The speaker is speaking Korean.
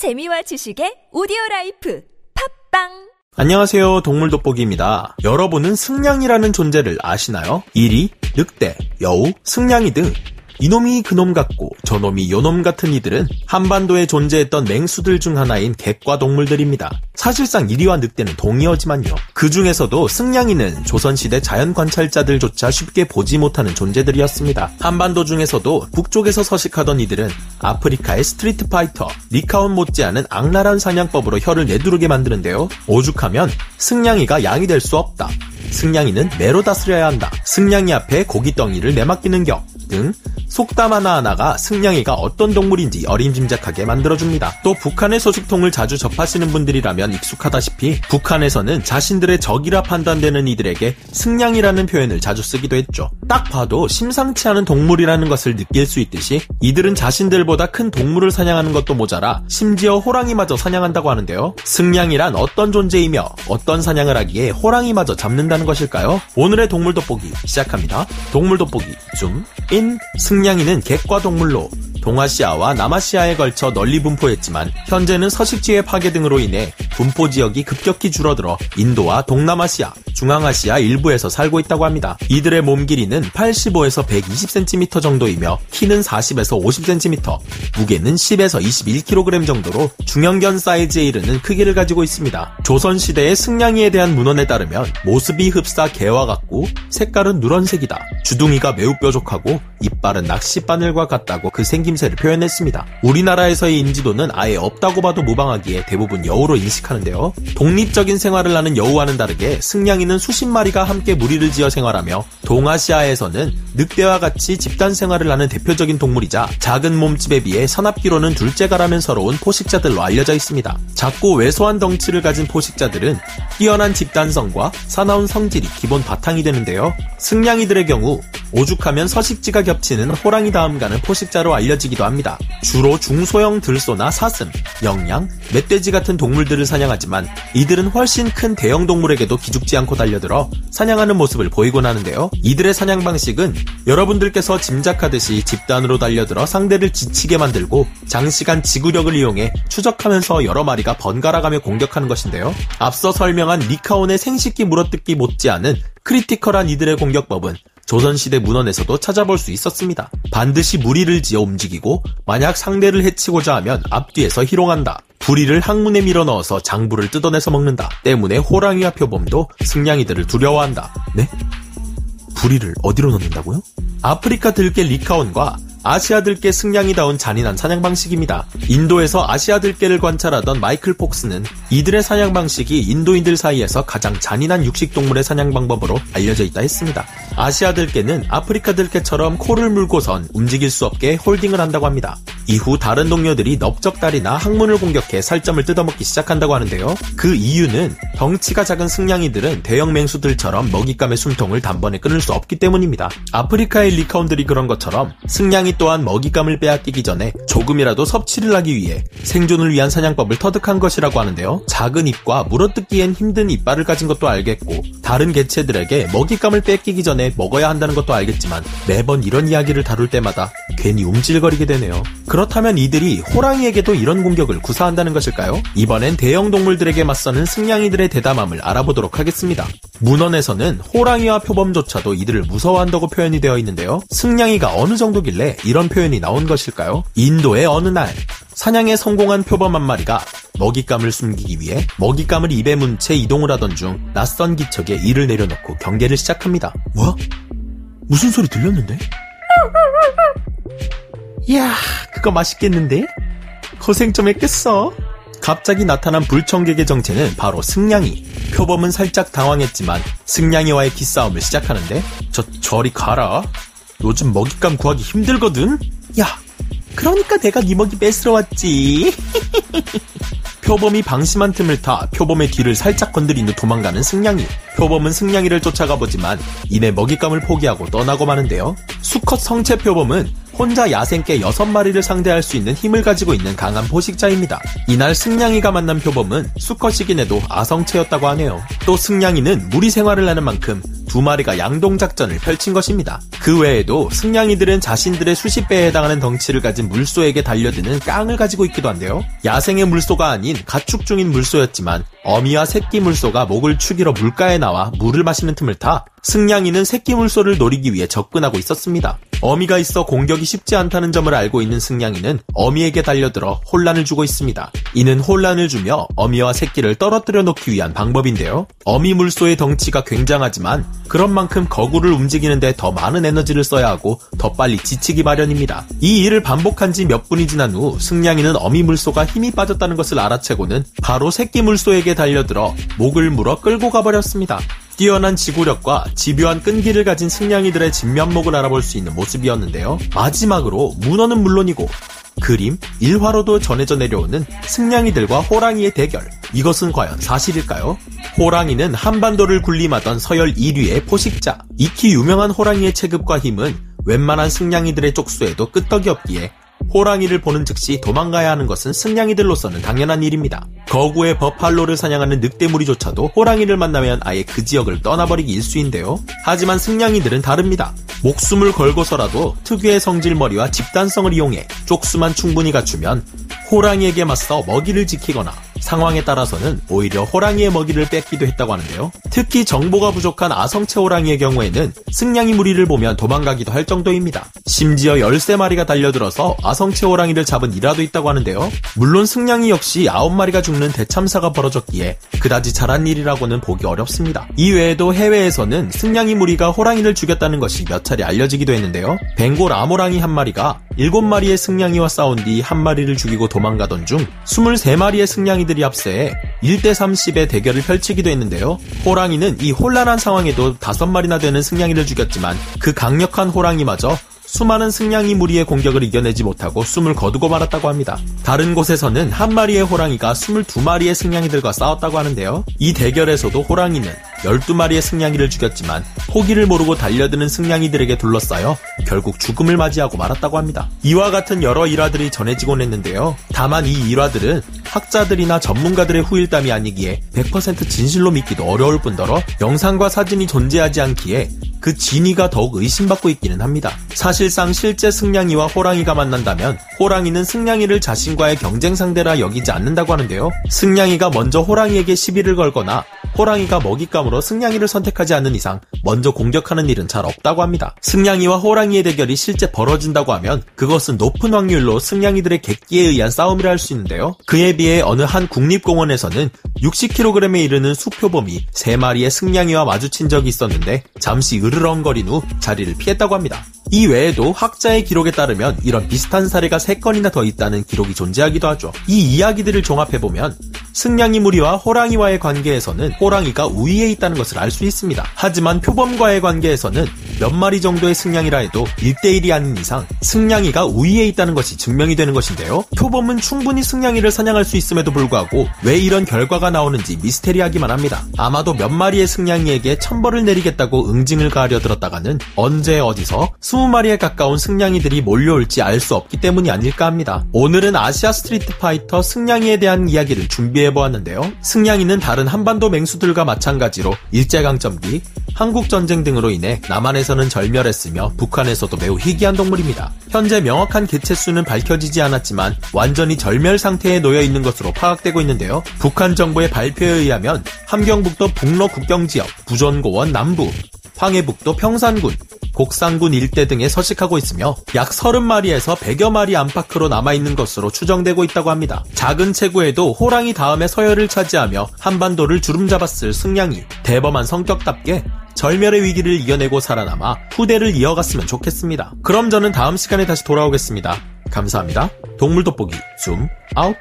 재미와 지식의 오디오 라이프 팟빵 안녕하세요. 동물 돋보기입니다. 여러분은 승냥이라는 존재를 아시나요? 이리, 늑대, 여우, 승냥이 등 이놈이 그놈 같고 저놈이 요놈 같은 이들은 한반도에 존재했던 맹수들 중 하나인 갯과 동물들입니다. 사실상 이리와 늑대는 동의어지만요. 그 중에서도 승냥이는 조선시대 자연 관찰자들조차 쉽게 보지 못하는 존재들이었습니다. 한반도 중에서도 북쪽에서 서식하던 이들은 아프리카의 street fighter, 리카온 못지않은 악랄한 사냥법으로 혀를 내두르게 만드는데요. 오죽하면 승냥이가 양이 될 수 없다. 승냥이는 매로 다스려야 한다. 승냥이 앞에 고깃덩이를 내맡기는 격 등 속담 하나하나가 승냥이가 어떤 동물인지 어림짐작하게 만들어줍니다. 또 북한의 소식통을 자주 접하시는 분들이라면 익숙하다시피 북한에서는 자신들의 적이라 판단되는 이들에게 승냥이라는 표현을 자주 쓰기도 했죠. 딱 봐도 심상치 않은 동물이라는 것을 느낄 수 있듯이 이들은 자신들보다 큰 동물을 사냥하는 것도 모자라 심지어 호랑이마저 사냥한다고 하는데요. 승냥이란 어떤 존재이며 어떤 사냥을 하기에 호랑이마저 잡는다는 것일까요? 오늘의 동물 돋보기 시작합니다. 동물 돋보기 줌인 승 냥이는 객과 동물로 동아시아와 남아시아에 걸쳐 널리 분포했지만 현재는 서식지의 파괴 등으로 인해 분포 지역이 급격히 줄어들어 인도와 동남아시아, 중앙아시아 일부에서 살고 있다고 합니다. 이들의 몸 길이는 85에서 120cm 정도이며 키는 40에서 50cm, 무게는 10에서 21kg 정도로 중형견 사이즈에 이르는 크기를 가지고 있습니다. 조선시대의 승냥이에 대한 문헌에 따르면 모습이 흡사 개와 같고 색깔은 누런색이다. 주둥이가 매우 뾰족하고 이빨은 낚싯바늘과 같다고 그 생김새를 표현했습니다. 우리나라에서의 인지도는 아예 없다고 봐도 무방하기에 대부분 여우로 인식하는데요. 독립적인 생활을 하는 여우와는 다르게 승냥이는 수십 마리가 함께 무리를 지어 생활하며 동아시아에서는 늑대와 같이 집단 생활을 하는 대표적인 동물이자 작은 몸집에 비해 산압기로는 둘째가라면 서러운 포식자들로 알려져 있습니다. 작고 왜소한 덩치를 가진 포식자들은 뛰어난 집단성과 사나운 성질이 기본 바탕이 되는데요. 승냥이들의 경우 오죽하면 서식지가 겹치는 호랑이 다음 가는 포식자로 알려지기도 합니다. 주로 중소형 들소나 사슴, 영양, 멧돼지 같은 동물들을 사냥하지만 이들은 훨씬 큰 대형 동물에게도 기죽지 않고 달려들어 사냥하는 모습을 보이곤 하는데요. 이들의 사냥 방식은 여러분들께서 짐작하듯이 집단으로 달려들어 상대를 지치게 만들고 장시간 지구력을 이용해 추적하면서 여러 마리가 번갈아가며 공격하는 것인데요. 앞서 설명한 리카온의 생식기 물어뜯기 못지않은 critical한 이들의 공격법은 조선시대 문헌에서도 찾아볼 수 있었습니다. 반드시 무리를 지어 움직이고 만약 상대를 해치고자 하면 앞뒤에서 희롱한다. 부리를 항문에 밀어 넣어서 장부를 뜯어내서 먹는다. 때문에 호랑이와 표범도 승냥이들을 두려워한다. 네? 부리를 어디로 넣는다고요? 아프리카 들개 리카온과 아시아 들개 승냥이다운 잔인한 사냥 방식입니다. 인도에서 아시아 들개를 관찰하던 마이클 폭스는 이들의 사냥 방식이 인도인들 사이에서 가장 잔인한 육식동물의 사냥 방법으로 알려져 있다 했습니다. 아시아 들개는 아프리카 들개처럼 코를 물고선 움직일 수 없게 홀딩을 한다고 합니다. 이후 다른 동료들이 넓적다리나 항문을 공격해 살점을 뜯어먹기 시작한다고 하는데요. 그 이유는 덩치가 작은 승냥이들은 대형 맹수들처럼 먹잇감의 숨통을 단번에 끊을 수 없기 때문입니다. 아프리카의 리카온들이 그런 것처럼 승냥이 또한 먹잇감을 빼앗기기 전에 조금이라도 섭취를 하기 위해 생존을 위한 사냥법을 터득한 것이라고 하는데요. 작은 입과 물어뜯기엔 힘든 이빨을 가진 것도 알겠고 다른 개체들에게 먹잇감을 뺏기기 전에 먹어야 한다는 것도 알겠지만 매번 이런 이야기를 다룰 때마다 괜히 움찔거리게 되네요. 그렇다면 이들이 호랑이에게도 이런 공격을 구사한다는 것일까요? 이번엔 대형 동물들에게 맞서는 승냥이들의 대담함을 알아보도록 하겠습니다. 문헌에서는 호랑이와 표범조차도 이들을 무서워한다고 표현이 되어 있는데요. 승냥이가 어느 정도길래 이런 표현이 나온 것일까요? 인도의 어느 날 사냥에 성공한 표범 한 마리가 먹잇감을 숨기기 위해 먹잇감을 입에 문 채 이동을 하던 중 낯선 기척에 이를 내려놓고 경계를 시작합니다. 뭐? 무슨 소리 들렸는데? 이야, 그거 맛있겠는데? 고생 좀 했겠어. 갑자기 나타난 불청객의 정체는 바로 승냥이. 표범은 살짝 당황했지만 승냥이와의 기싸움을 시작하는데 저 저리 가라. 요즘 먹잇감 구하기 힘들거든. 야, 그러니까 내가 네 먹이 뺏으러 왔지. 표범이 방심한 틈을 타 표범의 뒤를 살짝 건드린 후 도망가는 승냥이. 표범은 승냥이를 쫓아가 보지만 이내 먹잇감을 포기하고 떠나고 마는데요. 수컷 성체 표범은 혼자 야생개 6마리를 상대할 수 있는 힘을 가지고 있는 강한 포식자입니다. 이날 승냥이가 만난 표범은 수컷이긴 해도 아성체였다고 하네요. 또 승냥이는 무리 생활을 하는 만큼 두 마리가 양동작전을 펼친 것입니다. 그 외에도 승냥이들은 자신들의 수십 배에 해당하는 덩치를 가진 물소에게 달려드는 깡을 가지고 있기도 한데요. 야생의 물소가 아닌 가축 중인 물소였지만 어미와 새끼 물소가 목을 축이러 물가에 나와 물을 마시는 틈을 타 승냥이는 새끼 물소를 노리기 위해 접근하고 있었습니다. 어미가 있어 공격이 쉽지 않다는 점을 알고 있는 승냥이는 어미에게 달려들어 혼란을 주고 있습니다. 이는 혼란을 주며 어미와 새끼를 떨어뜨려 놓기 위한 방법인데요. 어미 물소의 덩치가 굉장하지만 그런 만큼 거구를 움직이는데 더 많은 에너지를 써야 하고 더 빨리 지치기 마련입니다. 이 일을 반복한 지 몇 분이 지난 후 승냥이는 어미 물소가 힘이 빠졌다는 것을 알아채고는 바로 새끼 물소에게 달려들어 목을 물어 끌고 가버렸습니다. 뛰어난 지구력과 집요한 끈기를 가진 승냥이들의 진면목을 알아볼 수 있는 모습이었는데요. 마지막으로 문어는 물론이고 그림, 일화로도 전해져 내려오는 승냥이들과 호랑이의 대결. 이것은 과연 사실일까요? 호랑이는 한반도를 군림하던 서열 1위의 포식자. 익히 유명한 호랑이의 체급과 힘은 웬만한 승냥이들의 족수에도 끄떡이 없기에 호랑이를 보는 즉시 도망가야 하는 것은 승냥이들로서는 당연한 일입니다. 거구의 버팔로를 사냥하는 늑대무리조차도 호랑이를 만나면 아예 그 지역을 떠나버리기 일수인데요. 하지만 승냥이들은 다릅니다. 목숨을 걸고서라도 특유의 성질머리와 집단성을 이용해 쪽수만 충분히 갖추면 호랑이에게 맞서 먹이를 지키거나 상황에 따라서는 오히려 호랑이의 먹이를 뺏기도 했다고 하는데요. 특히 정보가 부족한 아성체 호랑이의 경우에는 승냥이 무리를 보면 도망가기도 할 정도입니다. 심지어 13마리가 달려들어서 아성체 호랑이를 잡은 일화도 있다고 하는데요. 물론 승냥이 역시 9마리가 죽는 대참사가 벌어졌기에 그다지 잘한 일이라고는 보기 어렵습니다. 이외에도 해외에서는 승냥이 무리가 호랑이를 죽였다는 것이 몇 차례 알려지기도 했는데요. 벵골 암호랑이 한 마리가 7마리의 승냥이와 싸운 뒤 한 마리를 죽이고 도망가던 중 23마리의 승냥이 들이 합세해 1대 30의 대결을 펼치기도 했는데요. 호랑이는 이 혼란한 상황에도 5마리나 되는 승냥이를 죽였지만 그 강력한 호랑이마저 수많은 승냥이 무리의 공격을 이겨내지 못하고 숨을 거두고 말았다고 합니다. 다른 곳에서는 한 마리의 호랑이가 22마리의 승냥이들과 싸웠다고 하는데요. 이 대결에서도 호랑이는 12마리의 승냥이를 죽였지만 포기를 모르고 달려드는 승냥이들에게 둘러싸여 결국 죽음을 맞이하고 말았다고 합니다. 이와 같은 여러 일화들이 전해지곤 했는데요. 다만 이 일화들은 학자들이나 전문가들의 후일담이 아니기에 100% 진실로 믿기도 어려울 뿐더러 영상과 사진이 존재하지 않기에 그 진위가 더욱 의심받고 있기는 합니다. 사실상 실제 승냥이와 호랑이가 만난다면 호랑이는 승냥이를 자신과의 경쟁 상대라 여기지 않는다고 하는데요. 승냥이가 먼저 호랑이에게 시비를 걸거나 호랑이가 먹잇감으로 승냥이를 선택하지 않는 이상 먼저 공격하는 일은 잘 없다고 합니다. 승냥이와 호랑이의 대결이 실제 벌어진다고 하면 그것은 높은 확률로 승냥이들의 객기에 의한 싸움이라 할 수 있는데요. 그에 비해 어느 한 국립공원에서는 60kg에 이르는 수표범이 3마리의 승냥이와 마주친 적이 있었는데 잠시 으르렁거린 후 자리를 피했다고 합니다. 이 외에도 학자의 기록에 따르면 이런 비슷한 사례가 3건이나 더 있다는 기록이 존재하기도 하죠. 이 이야기들을 종합해보면 승냥이 무리와 호랑이와의 관계에서는 호랑이가 우위에 있다는 것을 알 수 있습니다. 하지만 표범과의 관계에서는 몇 마리 정도의 승냥이라 해도 1대1이 아닌 이상 승냥이가 우위에 있다는 것이 증명이 되는 것인데요. 표범은 충분히 승냥이를 사냥할 수 있음에도 불구하고 왜 이런 결과가 나오는지 미스테리하기만 합니다. 아마도 몇 마리의 승냥이에게 천벌을 내리겠다고 응징을 가하려 들었다가는 언제 어디서 20마리에 가까운 승냥이들이 몰려올지 알 수 없기 때문이 아닐까 합니다. 오늘은 아시아 street fighter 승냥이에 대한 이야기를 준비해보았는데요. 승냥이는 다른 한반도 맹수들과 마찬가지로 일제강점기, 한국전쟁 등으로 인해 남한에서 는 절멸했으며 북한에서도 매우 희귀한 동물입니다. 현재 명확한 개체수는 밝혀지지 않았지만 완전히 절멸 상태에 놓여 있는 것으로 파악되고 있는데요. 북한 정부의 발표에 의하면 함경북도 북로 국경 지역, 부전고원 남부, 황해북도 평산군, 곡산군 일대 등에 서식하고 있으며 약 30마리에서 100여 마리 안팎으로 남아있는 것으로 추정되고 있다고 합니다. 작은 체구에도 호랑이 다음에 서열을 차지하며 한반도를 주름잡았을 승냥이 대범한 성격답게 절멸의 위기를 이겨내고 살아남아 후대를 이어갔으면 좋겠습니다. 그럼 저는 다음 시간에 다시 돌아오겠습니다. 감사합니다. 동물 돋보기 줌 아웃